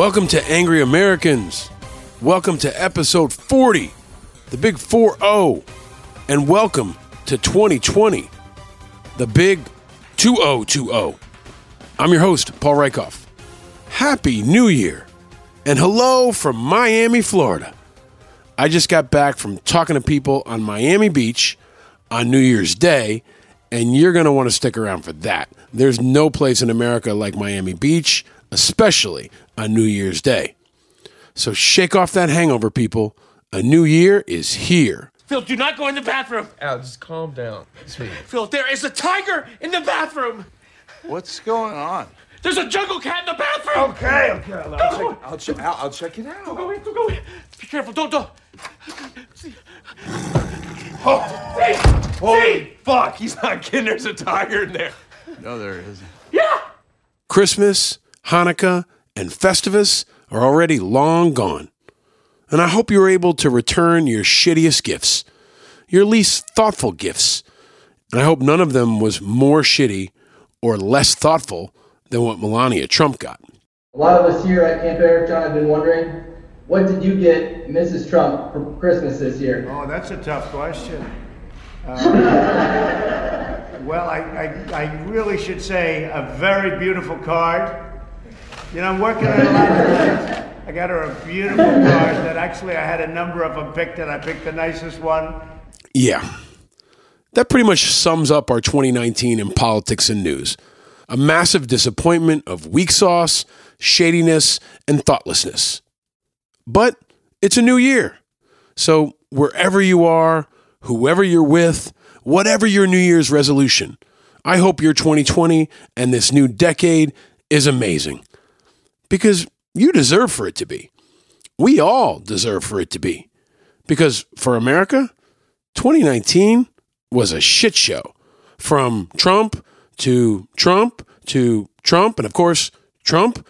Welcome to Angry Americans. Welcome to episode 40, the big 4 0. And welcome to 2020, the big 2020. I'm your host, Paul Rieckhoff. Happy New Year. And hello from Miami, Florida. I just got back from talking to people on Miami Beach on New Year's Day, and you're going to want to stick around for that. There's no place in America like Miami Beach, especially on New Year's Day. So shake off that hangover, people. A new year is here. Phil, do not go in the bathroom. Al, just calm down. Sweet. Phil, there is a tiger in the bathroom. What's going on? There's a jungle cat in the bathroom. Okay, okay, I'll, Go. check, I'll, check, I'll, I'll check it out. Don't go in, don't go in. Be careful, don't, don't. See. Oh, See. holy See. fuck! He's not kidding. There's a tiger in there. No, there isn't. Yeah. Christmas, Hanukkah, and Festivus are already long gone. And I hope you're able to return your shittiest gifts, your least thoughtful gifts. And I hope none of them was more shitty or less thoughtful than what Melania Trump got. A lot of us here at Camp Eric John have been wondering, what did you get Mrs. Trump for Christmas this year? Oh, that's a tough question. Uh, well, I, I, I really should say a very beautiful card. You know, I'm working on a lot of things. I got her a beautiful card that actually I had a number of them picked, and I picked the nicest one. Yeah. That pretty much sums up our 2019 in politics and news. A massive disappointment of weak sauce, shadiness, and thoughtlessness. But it's a new year. So wherever you are, whoever you're with, whatever your New Year's resolution, I hope your 2020 and this new decade is amazing. Because you deserve for it to be. We all deserve for it to be. Because for America, 2019 was a shit show from Trump to Trump to Trump, and of course, Trump.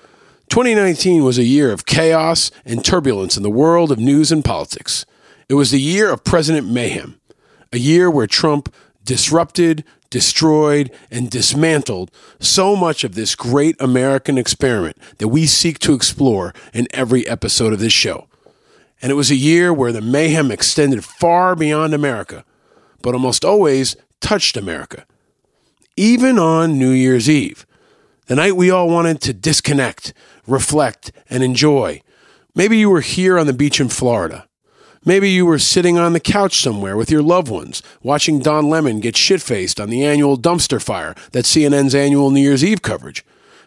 2019 was a year of chaos and turbulence in the world of news and politics. It was the year of President Mayhem, a year where Trump disrupted, destroyed, and dismantled so much of this great American experiment that we seek to explore in every episode of this show. And it was a year where the mayhem extended far beyond America, but almost always touched America. Even on New Year's Eve, the night we all wanted to disconnect, reflect, and enjoy. Maybe you were here on the beach in Florida. Maybe you were sitting on the couch somewhere with your loved ones, watching Don Lemon get shit faced on the annual dumpster fire that's CNN's annual New Year's Eve coverage.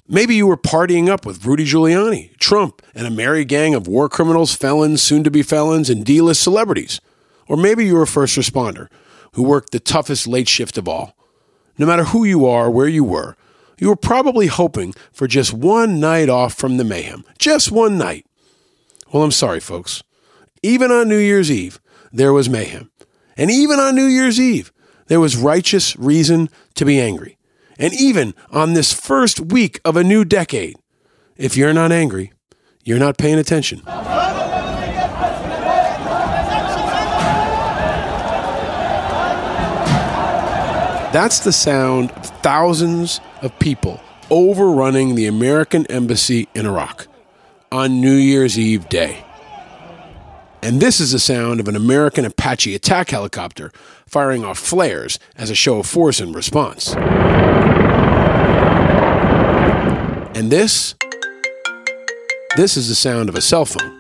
Maybe you were partying up with Rudy Giuliani, Trump, and a merry gang of war criminals, felons, soon to be felons, and D list celebrities. Or maybe you were a first responder who worked the toughest late shift of all. No matter who you are, where you were, you were probably hoping for just one night off from the mayhem. Just one night. Well, I'm sorry, folks. Even on New Year's Eve, there was mayhem. And even on New Year's Eve, there was righteous reason to be angry. And even on this first week of a new decade, if you're not angry, you're not paying attention. That's the sound of thousands of people overrunning the American embassy in Iraq on New Year's Eve day. And this is the sound of an American Apache attack helicopter firing off flares as a show of force in response. And this, this is the sound of a cell phone.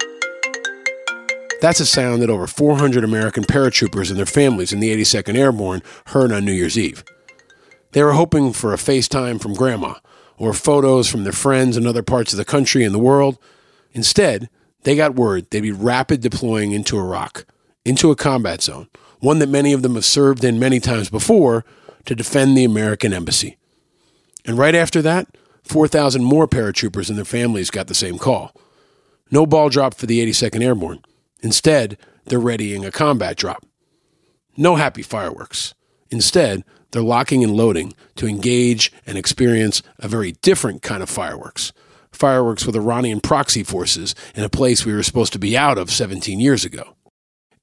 That's a sound that over 400 American paratroopers and their families in the 82nd Airborne heard on New Year's Eve. They were hoping for a FaceTime from grandma or photos from their friends in other parts of the country and the world. Instead, they got word they'd be rapid deploying into Iraq, into a combat zone, one that many of them have served in many times before to defend the American embassy. And right after that, 4,000 more paratroopers and their families got the same call. No ball drop for the 82nd Airborne. Instead, they're readying a combat drop. No happy fireworks. Instead, they're locking and loading to engage and experience a very different kind of fireworks. Fireworks with Iranian proxy forces in a place we were supposed to be out of 17 years ago.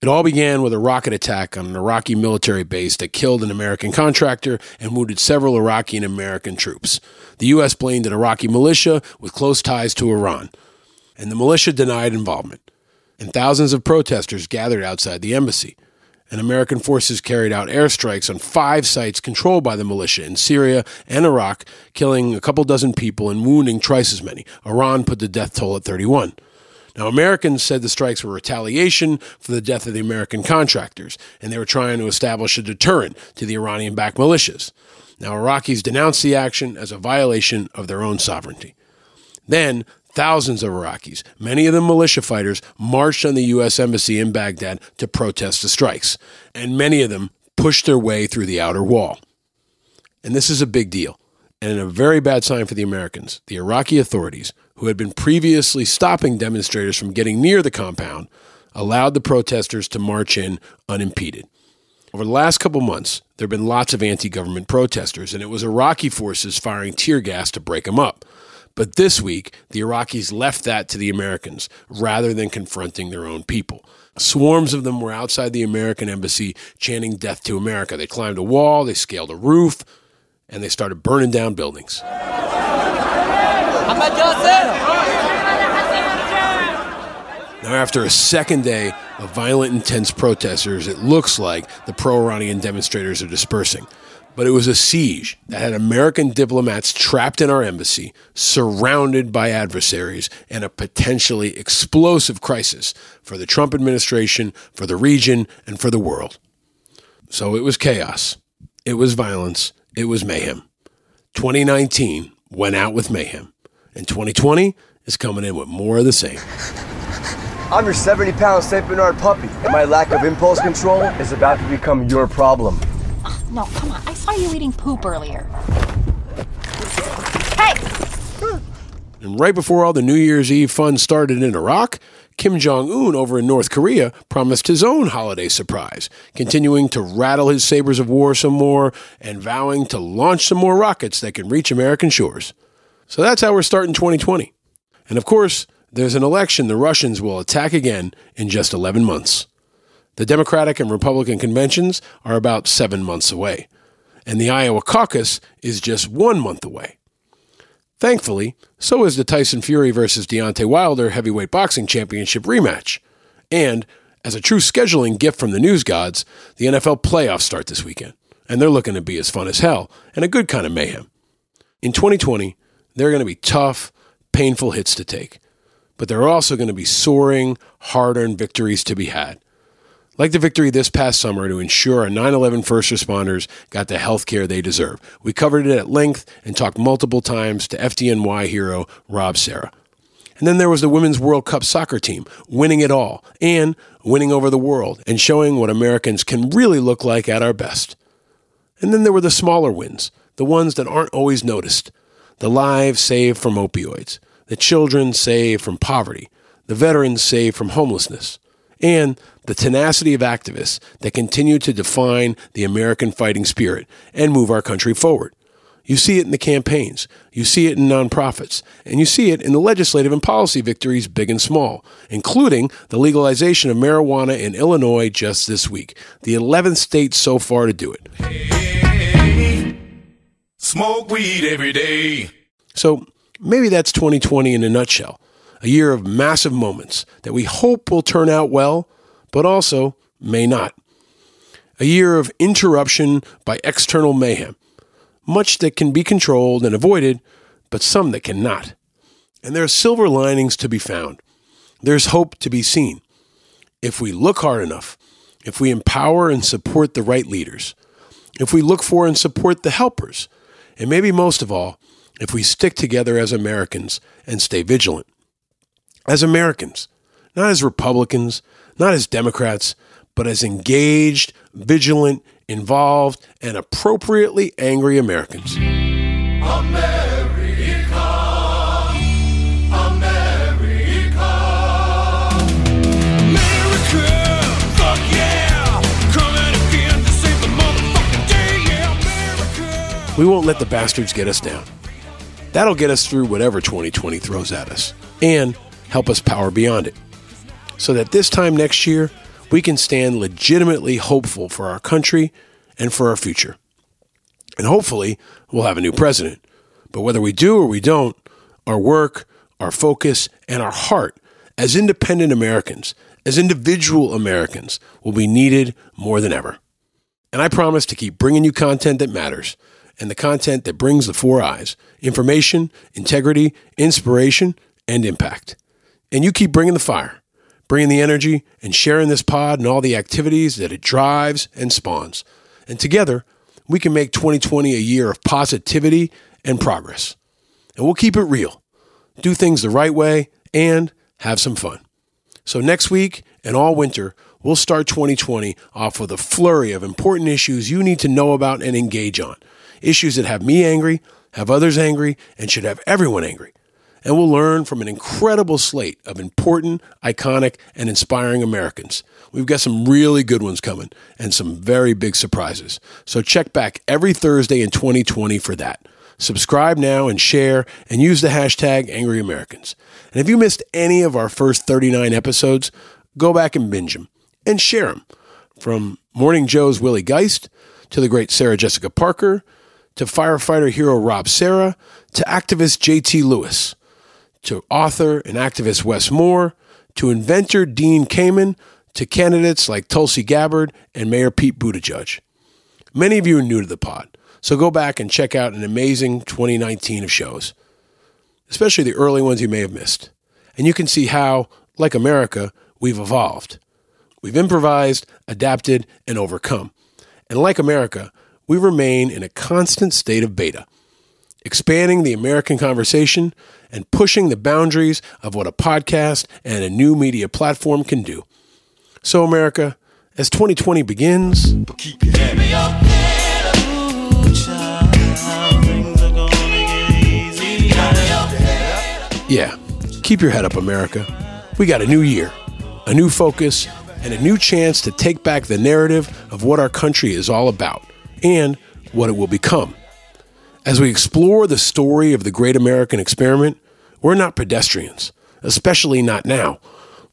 It all began with a rocket attack on an Iraqi military base that killed an American contractor and wounded several Iraqi and American troops. The U.S. blamed an Iraqi militia with close ties to Iran. and the militia denied involvement. And thousands of protesters gathered outside the embassy. And American forces carried out airstrikes on five sites controlled by the militia in Syria and Iraq, killing a couple dozen people and wounding twice as many. Iran put the death toll at 31. Now, Americans said the strikes were retaliation for the death of the American contractors, and they were trying to establish a deterrent to the Iranian backed militias. Now, Iraqis denounced the action as a violation of their own sovereignty. Then, thousands of Iraqis, many of them militia fighters, marched on the U.S. Embassy in Baghdad to protest the strikes, and many of them pushed their way through the outer wall. And this is a big deal, and a very bad sign for the Americans. The Iraqi authorities, who had been previously stopping demonstrators from getting near the compound, allowed the protesters to march in unimpeded. Over the last couple months, there have been lots of anti government protesters, and it was Iraqi forces firing tear gas to break them up. But this week, the Iraqis left that to the Americans rather than confronting their own people. Swarms of them were outside the American embassy chanting death to America. They climbed a wall, they scaled a roof, and they started burning down buildings. Now, after a second day of violent, intense protesters, it looks like the pro Iranian demonstrators are dispersing. But it was a siege that had American diplomats trapped in our embassy, surrounded by adversaries, and a potentially explosive crisis for the Trump administration, for the region, and for the world. So it was chaos. It was violence. It was mayhem. 2019 went out with mayhem. And 2020 is coming in with more of the same. I'm your 70 pound St. Bernard puppy, and my lack of impulse control is about to become your problem. No, come on. I saw you eating poop earlier. Hey! And right before all the New Year's Eve fun started in Iraq, Kim Jong un over in North Korea promised his own holiday surprise, continuing to rattle his sabers of war some more and vowing to launch some more rockets that can reach American shores. So that's how we're starting 2020. And of course, there's an election the Russians will attack again in just 11 months. The Democratic and Republican conventions are about seven months away, and the Iowa caucus is just one month away. Thankfully, so is the Tyson Fury versus Deontay Wilder heavyweight boxing championship rematch. And, as a true scheduling gift from the news gods, the NFL playoffs start this weekend, and they're looking to be as fun as hell and a good kind of mayhem. In 2020, they're going to be tough, painful hits to take but there are also going to be soaring, hard earned victories to be had. Like the victory this past summer to ensure our 9 11 first responders got the health care they deserve. We covered it at length and talked multiple times to FDNY hero Rob Serra. And then there was the Women's World Cup soccer team winning it all and winning over the world and showing what Americans can really look like at our best. And then there were the smaller wins, the ones that aren't always noticed, the lives saved from opioids, the children saved from poverty, the veterans saved from homelessness, and the tenacity of activists that continue to define the American fighting spirit and move our country forward. You see it in the campaigns, you see it in nonprofits, and you see it in the legislative and policy victories, big and small, including the legalization of marijuana in Illinois just this week, the 11th state so far to do it. Hey, Smoke weed every day. So, Maybe that's 2020 in a nutshell a year of massive moments that we hope will turn out well, but also may not. A year of interruption by external mayhem, much that can be controlled and avoided, but some that cannot. And there are silver linings to be found. There's hope to be seen. If we look hard enough, if we empower and support the right leaders, if we look for and support the helpers, and maybe most of all, if we stick together as Americans and stay vigilant. As Americans, not as Republicans, not as Democrats, but as engaged, vigilant, involved, and appropriately angry Americans. America, America, America, yeah, day, yeah. We won't let the bastards get us down. That'll get us through whatever 2020 throws at us and help us power beyond it. So that this time next year, we can stand legitimately hopeful for our country and for our future. And hopefully, we'll have a new president. But whether we do or we don't, our work, our focus, and our heart as independent Americans, as individual Americans, will be needed more than ever. And I promise to keep bringing you content that matters and the content that brings the four eyes information, integrity, inspiration, and impact. And you keep bringing the fire, bringing the energy, and sharing this pod and all the activities that it drives and spawns. And together, we can make 2020 a year of positivity and progress. And we'll keep it real, do things the right way, and have some fun. So next week and all winter, we'll start 2020 off with a flurry of important issues you need to know about and engage on. Issues that have me angry, have others angry, and should have everyone angry. And we'll learn from an incredible slate of important, iconic, and inspiring Americans. We've got some really good ones coming and some very big surprises. So check back every Thursday in 2020 for that. Subscribe now and share and use the hashtag Angry Americans. And if you missed any of our first 39 episodes, go back and binge them and share them. From Morning Joe's Willie Geist to the great Sarah Jessica Parker to firefighter hero Rob Serra to activist JT Lewis to author and activist Wes Moore to inventor Dean Kamen to candidates like Tulsi Gabbard and Mayor Pete Buttigieg. Many of you are new to the pod, so go back and check out an amazing 2019 of shows, especially the early ones you may have missed. And you can see how, like America, we've evolved. We've improvised, adapted, and overcome. And like America, we remain in a constant state of beta, expanding the American conversation and pushing the boundaries of what a podcast and a new media platform can do. So, America, as 2020 begins, Keep your head up. yeah, keep your head up, America. We got a new year, a new focus, and a new chance to take back the narrative of what our country is all about and what it will become. As we explore the story of the great American experiment, we're not pedestrians, especially not now.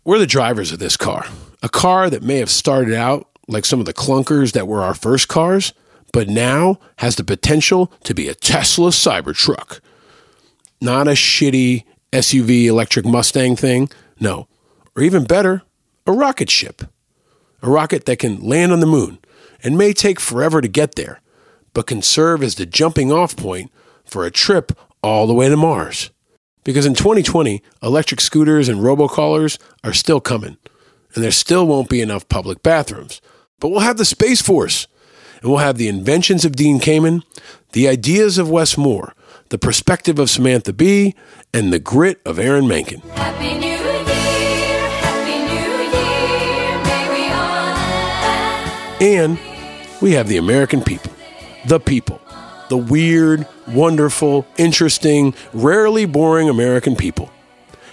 We're the drivers of this car, a car that may have started out like some of the clunkers that were our first cars, but now has the potential to be a Tesla Cybertruck. Not a shitty SUV electric Mustang thing, no. Or even better, a rocket ship. A rocket that can land on the moon and may take forever to get there, but can serve as the jumping off point for a trip all the way to Mars. Because in 2020, electric scooters and robocallers are still coming, and there still won't be enough public bathrooms. But we'll have the Space Force, and we'll have the inventions of Dean Kamen, the ideas of Wes Moore, the perspective of Samantha Bee, and the grit of Aaron Menken. Happy New Year, Happy New Year, may we all And we have the American people, the people, the weird, wonderful, interesting, rarely boring American people.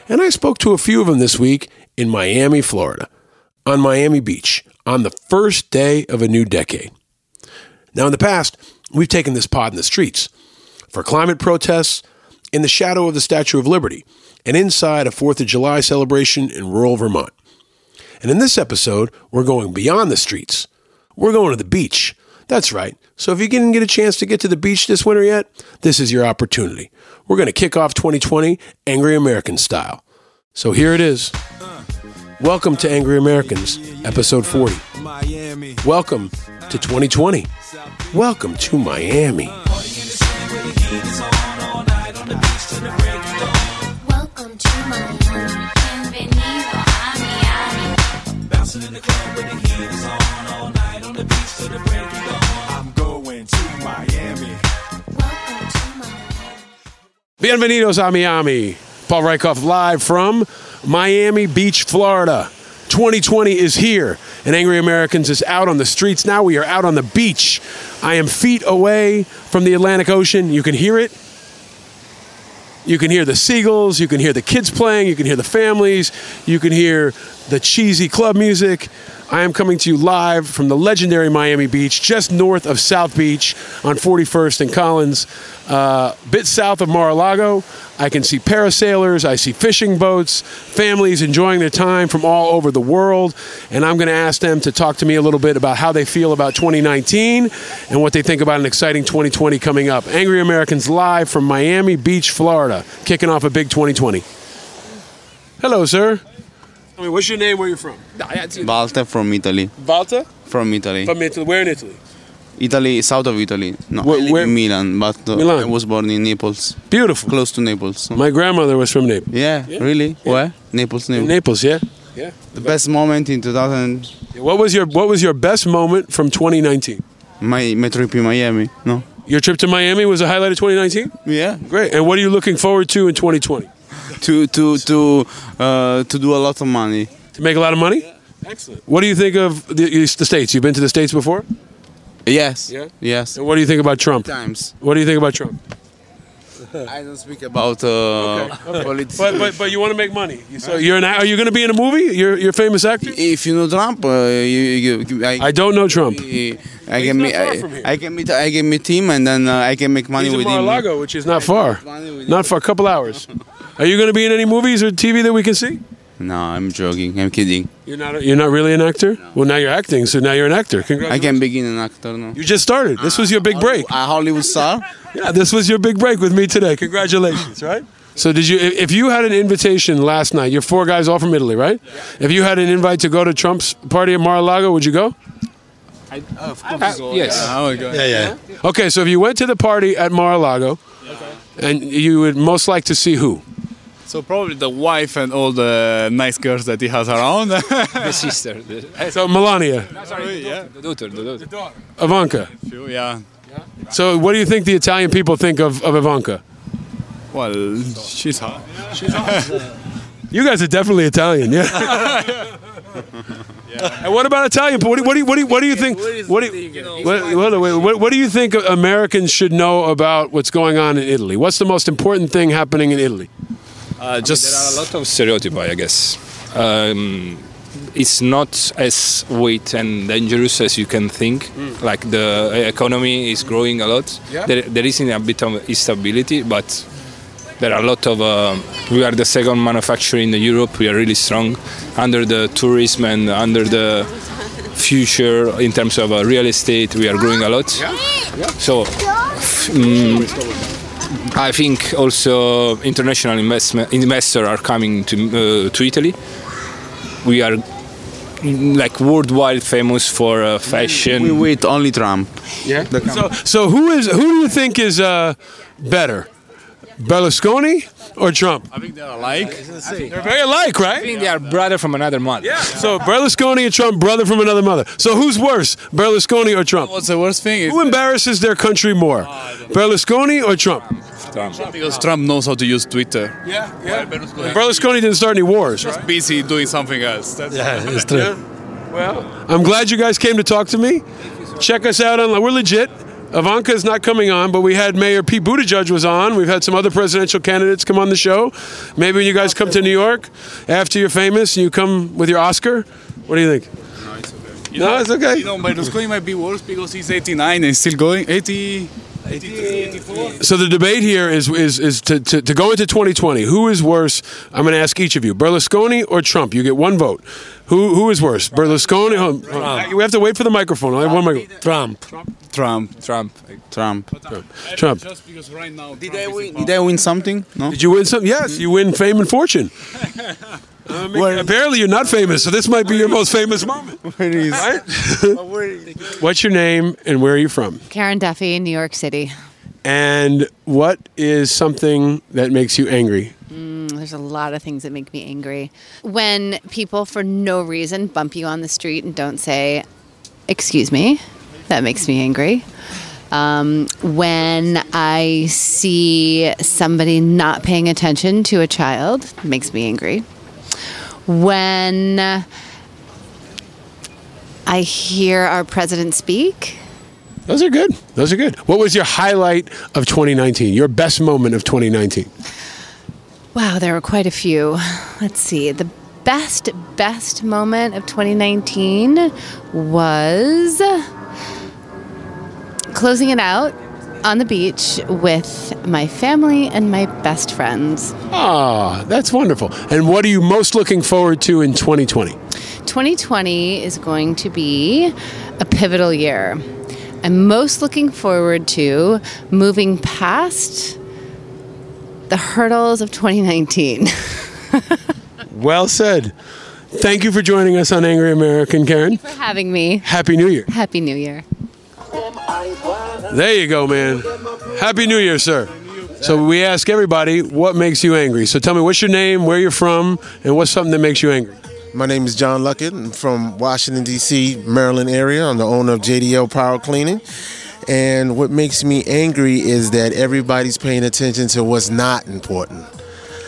And I spoke to a few of them this week in Miami, Florida, on Miami Beach, on the first day of a new decade. Now, in the past, we've taken this pod in the streets for climate protests, in the shadow of the Statue of Liberty, and inside a 4th of July celebration in rural Vermont. And in this episode, we're going beyond the streets. We're going to the beach. That's right. So if you didn't get a chance to get to the beach this winter yet, this is your opportunity. We're going to kick off 2020 Angry American style. So here it is. Welcome to Angry Americans, episode 40. Miami. Welcome to 2020. Welcome to Miami. Bienvenidos a Miami. Paul Rieckhoff live from Miami Beach, Florida. 2020 is here, and Angry Americans is out on the streets. Now we are out on the beach. I am feet away from the Atlantic Ocean. You can hear it. You can hear the seagulls. You can hear the kids playing. You can hear the families. You can hear the cheesy club music. I am coming to you live from the legendary Miami Beach, just north of South Beach on 41st and Collins, uh, bit south of Mar-a-Lago. I can see parasailers. I see fishing boats, families enjoying their time from all over the world. And I'm going to ask them to talk to me a little bit about how they feel about 2019 and what they think about an exciting 2020 coming up. Angry Americans live from Miami Beach, Florida, kicking off a big 2020. Hello, sir. I mean, what's your name? Where you from? Walter from Italy. Valta? From Italy. From Italy. Where in Italy? Italy, south of Italy. No, Where- where- in Milan, but uh, Milan. I was born in Naples. Beautiful. Close to Naples. My grandmother was from Naples. Yeah, really? Where? Naples, In Naples. Naples, yeah. Yeah. The best moment in 2000, What was your What was your best moment from 2019? my, my trip in Miami. No? Your trip to Miami was a highlight of 2019. Yeah. Great. And what are you looking forward to in 2020? To to to uh, to do a lot of money. To make a lot of money. Excellent. What do you think of the, the states? You've been to the states before. Yes. Yeah? Yes. And what do you think about Trump? Times. What do you think about Trump? I don't speak about uh, politics. But but but you want to make money. So you're an. Are you going to be in a movie? You're you're a famous actor. If you know Trump, uh, you, you, I, I don't know Trump. I can meet not far from here. I, I can meet I can meet him and then uh, I can make money He's in with him. Mar-a-Lago, which is not far. Money with Not for a couple hours. Are you going to be in any movies or TV that we can see? No, I'm joking. I'm kidding. You're not. You're not really an actor. Well, now you're acting, so now you're an actor. Congratulations. I Congratulations. can begin an actor now. You just started. This was your big ah, break. A Hollywood star. Yeah, this was your big break with me today. Congratulations, right? So did you? If if you had an invitation last night, you're four guys all from Italy, right? If you had an invite to go to Trump's party at Mar-a-Lago, would you go? Uh, yes. Yeah, yeah. Okay, so if you went to the party at Mar-a-Lago, and you would most like to see who? So probably the wife and all the nice girls that he has around. The sister. The, So Melania, sorry, yeah. the daughter. The daughter. Ivanka. Few, yeah. So what do you think the Italian people think of, of Ivanka? Well, she's hot. She's hot. You guys are definitely Italian, yeah. And what about Italian? What do, what do, you- what do, you- what do you think? What do, you, what, what, what, what do you think Americans should know about what's going on in Italy? What's the most important thing happening in Italy? Uh, just There are a lot of stereotypes, I guess. Um, it's not as weight and dangerous as you can think. Like the economy is growing a lot. Yeah. There, there is a bit of instability, but there are a lot of. Uh, we are the second manufacturer in Europe. We are really strong under the tourism and under the future in terms of uh, real estate. We are growing a lot. So. mm, I think also international investment investors are coming to uh, to Italy. We are like worldwide famous for uh, fashion. We wait only Trump. Yeah. So, so who is who do you think is uh, better, Berlusconi or Trump? I think they're alike. They're very alike, right? I think they are brother from another mother. Yeah. So Berlusconi and Trump, brother from another mother. So who's worse, Berlusconi or Trump? What's the worst thing Who embarrasses their country more, oh, Berlusconi or Trump? Trump. because Trump knows how to use Twitter. Yeah, yeah. Berlusconi didn't start any wars. Just busy doing something else. That's Yeah, it's true. Well, I'm glad you guys came to talk to me. Check us out online. We're legit. Ivanka is not coming on, but we had Mayor Pete Buttigieg was on. We've had some other presidential candidates come on the show. Maybe when you guys come to New York after you're famous, you come with your Oscar. What do you think? No, it's okay. You know, Berlusconi might be worse because he's 89 and still going. 80, 83, 84. So the debate here is is is to, to, to go into 2020. Who is worse? I'm going to ask each of you: Berlusconi or Trump. You get one vote. Who who is worse? Berlusconi. Oh, oh, we have to wait for the microphone. I have one microphone. Trump. Trump. Trump. Trump. Trump. Just because right now. Did I win? Did I win something? No. Did you win something? Yes, you win fame and fortune. Uh, maybe- apparently, you're not famous, so this might be your most famous moment. Where is? Right? What's your name and where are you from? Karen Duffy, New York City. And what is something that makes you angry? Mm, there's a lot of things that make me angry. When people, for no reason, bump you on the street and don't say, Excuse me, that makes me angry. Um, when I see somebody not paying attention to a child, makes me angry. When I hear our president speak, Those are good. Those are good. What was your highlight of 2019? Your best moment of 2019? Wow, there were quite a few. Let's see. The best, best moment of 2019 was closing it out on the beach with my family and my best friends. Ah, that's wonderful. And what are you most looking forward to in 2020? 2020 is going to be a pivotal year. I'm most looking forward to moving past the hurdles of 2019. Well said. Thank you for joining us on Angry American, Karen. For having me. Happy New Year. Happy New Year. There you go, man. Happy New Year, sir. So we ask everybody what makes you angry. So tell me what's your name, where you're from, and what's something that makes you angry. My name is John Luckett. I'm from Washington, D.C., Maryland area. I'm the owner of JDL Power Cleaning. And what makes me angry is that everybody's paying attention to what's not important.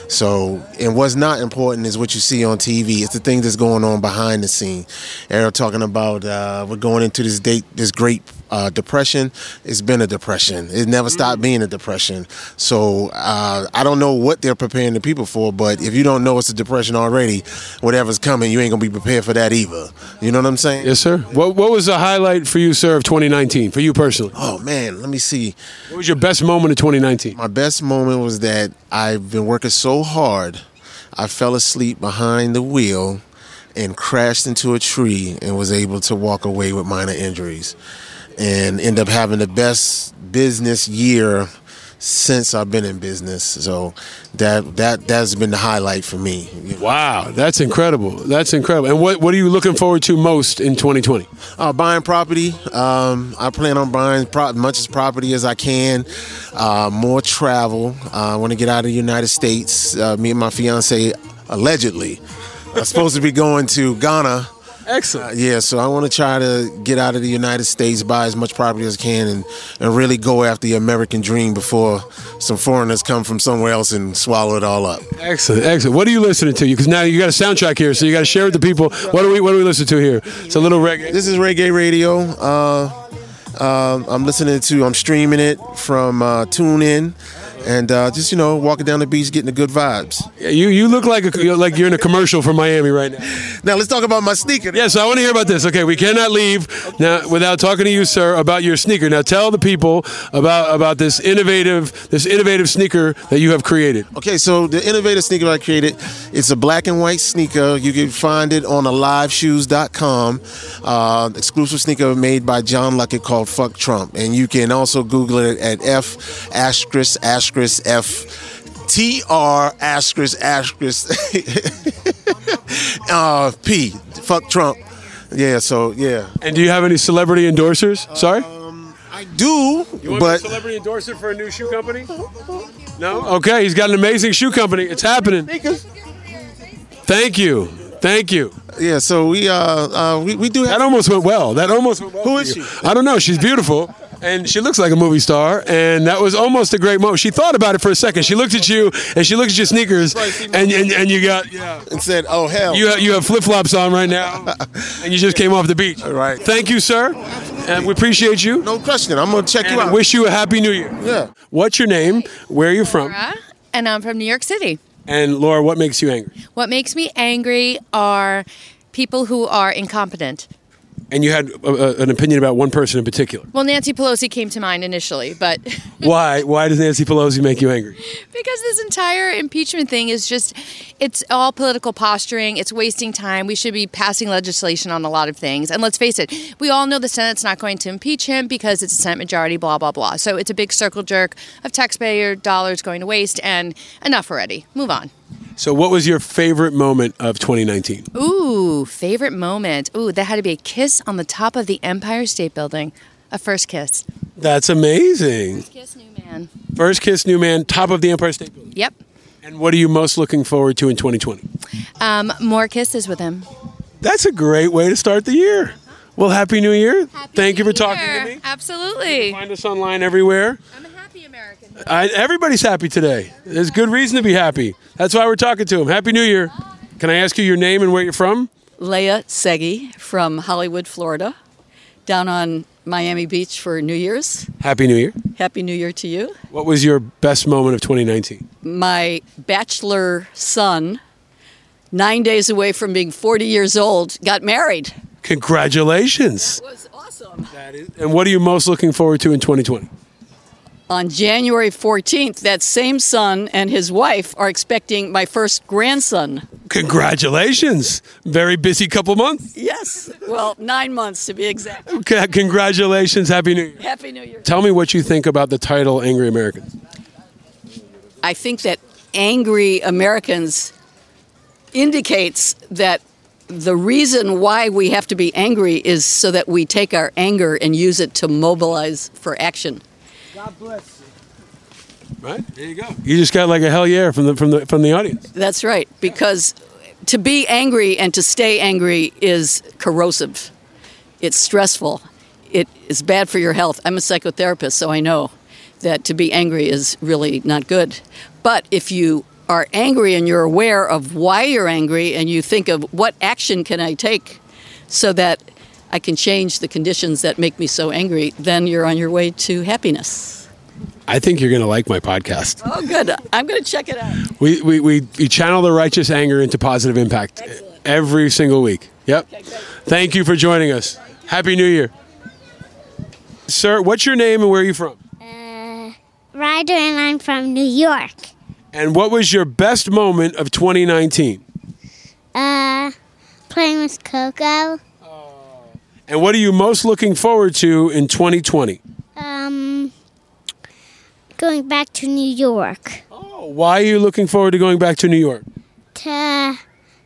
So, and what's not important is what you see on TV. It's the thing that's going on behind the scene. Errol talking about uh, we're going into this date, this great uh, depression. It's been a depression. It never stopped being a depression. So uh, I don't know what they're preparing the people for, but if you don't know it's a depression already, whatever's coming, you ain't gonna be prepared for that either. You know what I'm saying? Yes, sir. What What was the highlight for you, sir, of 2019 for you personally? Oh man, let me see. What was your best moment of 2019? My best moment was that I've been working so hard, I fell asleep behind the wheel and crashed into a tree and was able to walk away with minor injuries and end up having the best business year since I've been in business. So that that that's been the highlight for me. Wow, that's incredible. That's incredible. And what What are you looking forward to most in 2020? Uh, buying property. Um, I plan on buying pro- much as property as I can. Uh, more travel. Uh, I want to get out of the United States. Uh, me and my fiance allegedly are supposed to be going to Ghana. Excellent. yeah, so I want to try to get out of the United States, buy as much property as I can, and, and really go after the American dream before some foreigners come from somewhere else and swallow it all up. Excellent, excellent. What are you listening to? Because now you got a soundtrack here, so you got to share with the people. What do we What do we listen to here? It's a little reggae. This is reggae radio. Uh, uh, I'm listening to. I'm streaming it from uh, TuneIn, and uh, just you know, walking down the beach, getting the good vibes. Yeah, you you look like a, you're like you're in a commercial for Miami right now. Now let's talk about my sneaker. Yes, I want to hear about this. Okay, we cannot leave now without talking to you, sir, about your sneaker. Now tell the people about about this innovative this innovative sneaker that you have created. Okay, so the innovative sneaker I created, it's a black and white sneaker. You can find it on aliveshoes.com. Uh, exclusive sneaker made by John Luckett called Fuck Trump. And you can also Google it at F asterisk asterisk F T R asterisk asterisk uh, P. Fuck Trump. Yeah, so yeah. And do you have any celebrity endorsers? Sorry? I do, You want but a celebrity endorser for a new shoe company? No? Okay, he's got an amazing shoe company. It's happening. Thank you. Thank you. yeah, so we uh, uh we, we do have That almost went well. That almost went well. Who is she? I don't know. She's beautiful. And she looks like a movie star, and that was almost a great moment. She thought about it for a second. She looked at you, and she looked at your sneakers, and and, and you got yeah. and said, "Oh hell." You have, you have flip flops on right now, and you just came off the beach. All right. Thank you, sir, and we appreciate you. No question. I'm gonna check And you out. wish you a happy New Year. Yeah. What's your name? Where are you from? Laura, and I'm from New York City. And Laura, what makes you angry? What makes me angry are people who are incompetent. And you had a, a, an opinion about one person in particular. Well, Nancy Pelosi came to mind initially, but Why? Why does Nancy Pelosi make you angry? because this entire impeachment thing is just it's all political posturing it's wasting time we should be passing legislation on a lot of things and let's face it we all know the senate's not going to impeach him because it's a senate majority blah blah blah so it's a big circle jerk of taxpayer dollars going to waste and enough already move on So, what was your favorite moment of 2019? ooh favorite moment ooh that had to be a kiss on the top of the empire state building a first kiss That's amazing. First kiss new man First kiss, new man, top of the Empire State Building. yep And what are you most looking forward to in 2020? um, more kisses with him That's a great way to start the year. Well, Happy New Year. Thank you for talking to me. absolutely Find us online everywhere. i'm happy american I, everybody's happy today. There's good reason to be happy. That's why we're talking to him. Happy New Year. Can I ask you your name and where you're from? Leah Segi from Hollywood, Florida, down on Miami Beach for New Year's. Happy New Year. Happy New Year to you. What was your best moment of 2019? My bachelor son, nine days away from being 40 years old, got married. Congratulations. was awesome. And what are you most looking forward to in 2020? On January 14th, that same son and his wife are expecting my first grandson. Congratulations. Very busy couple months. Yes, well, nine months to be exact. C- Congratulations. Happy New Year. Happy New Year. Tell me what you think about the title Angry Americans. I think that angry Americans indicates that the reason why we have to be angry is so that we take our anger and use it to mobilize for action. God bless. you. Right there you go. You just got like a hell yeah from the from the from the audience. That's right, because to be angry and to stay angry is corrosive. It's stressful. It is bad for your health. I'm a psychotherapist, so I know that to be angry is really not good. But if you are angry and you're aware of why you're angry and you think of what action can I take so that I can change the conditions that make me so angry, then you're on your way to happiness. I think you're going to like my podcast. Oh, good. I'm going to check it out. We, we, we, we channel the righteous anger into positive impact every single week. Yep. Thank you for joining us. Happy New Year. Sir, what's your name and where are you from? Ryder and I'm from New York. And what was your best moment of 2019? Uh, playing with Coco. And what are you most looking forward to in 2020? Um, going back to New York Oh, Why are you looking forward to going back to New York? to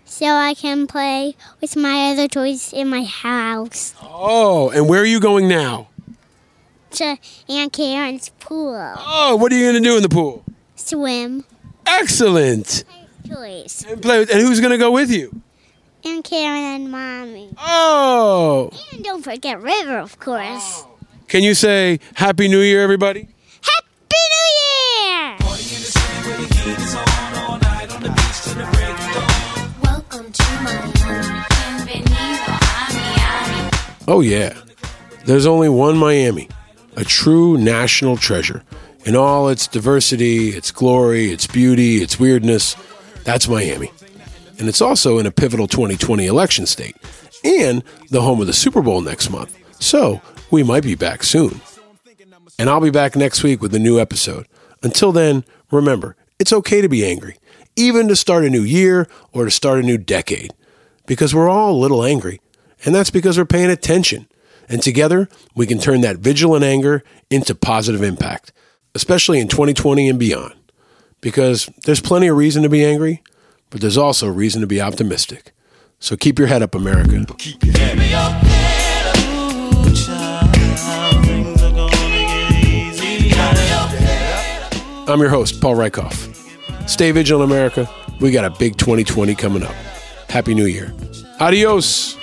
so I can play with my other toys in my house. Oh, and where are you going now? To Aunt Karen's pool. Oh, what are you going to do in the pool? Swim. Excellent. Toys. And play with, and who's going to go with you? Aunt Karen and Mommy. Oh, And don't forget River, of course. can you say Happy New Year, everybody? Happy New Year! Welcome to Miami. Miami. Oh, yeah. There's only one Miami, a true national treasure. In all its diversity, its glory, its beauty, its weirdness, that's Miami. And it's also in a pivotal 2020 election state and the home of the Super Bowl next month. So we might be back soon. And I'll be back next week with a new episode. Until then, remember, it's okay to be angry, even to start a new year or to start a new decade, because we're all a little angry. And that's because we're paying attention. And together, we can turn that vigilant anger into positive impact, especially in 2020 and beyond. Because there's plenty of reason to be angry, but there's also reason to be optimistic. So keep your head up, America. I'm your host, Paul Rieckhoff. Stay vigilant, America. We got a big 2020 coming up. Happy New Year. Adios.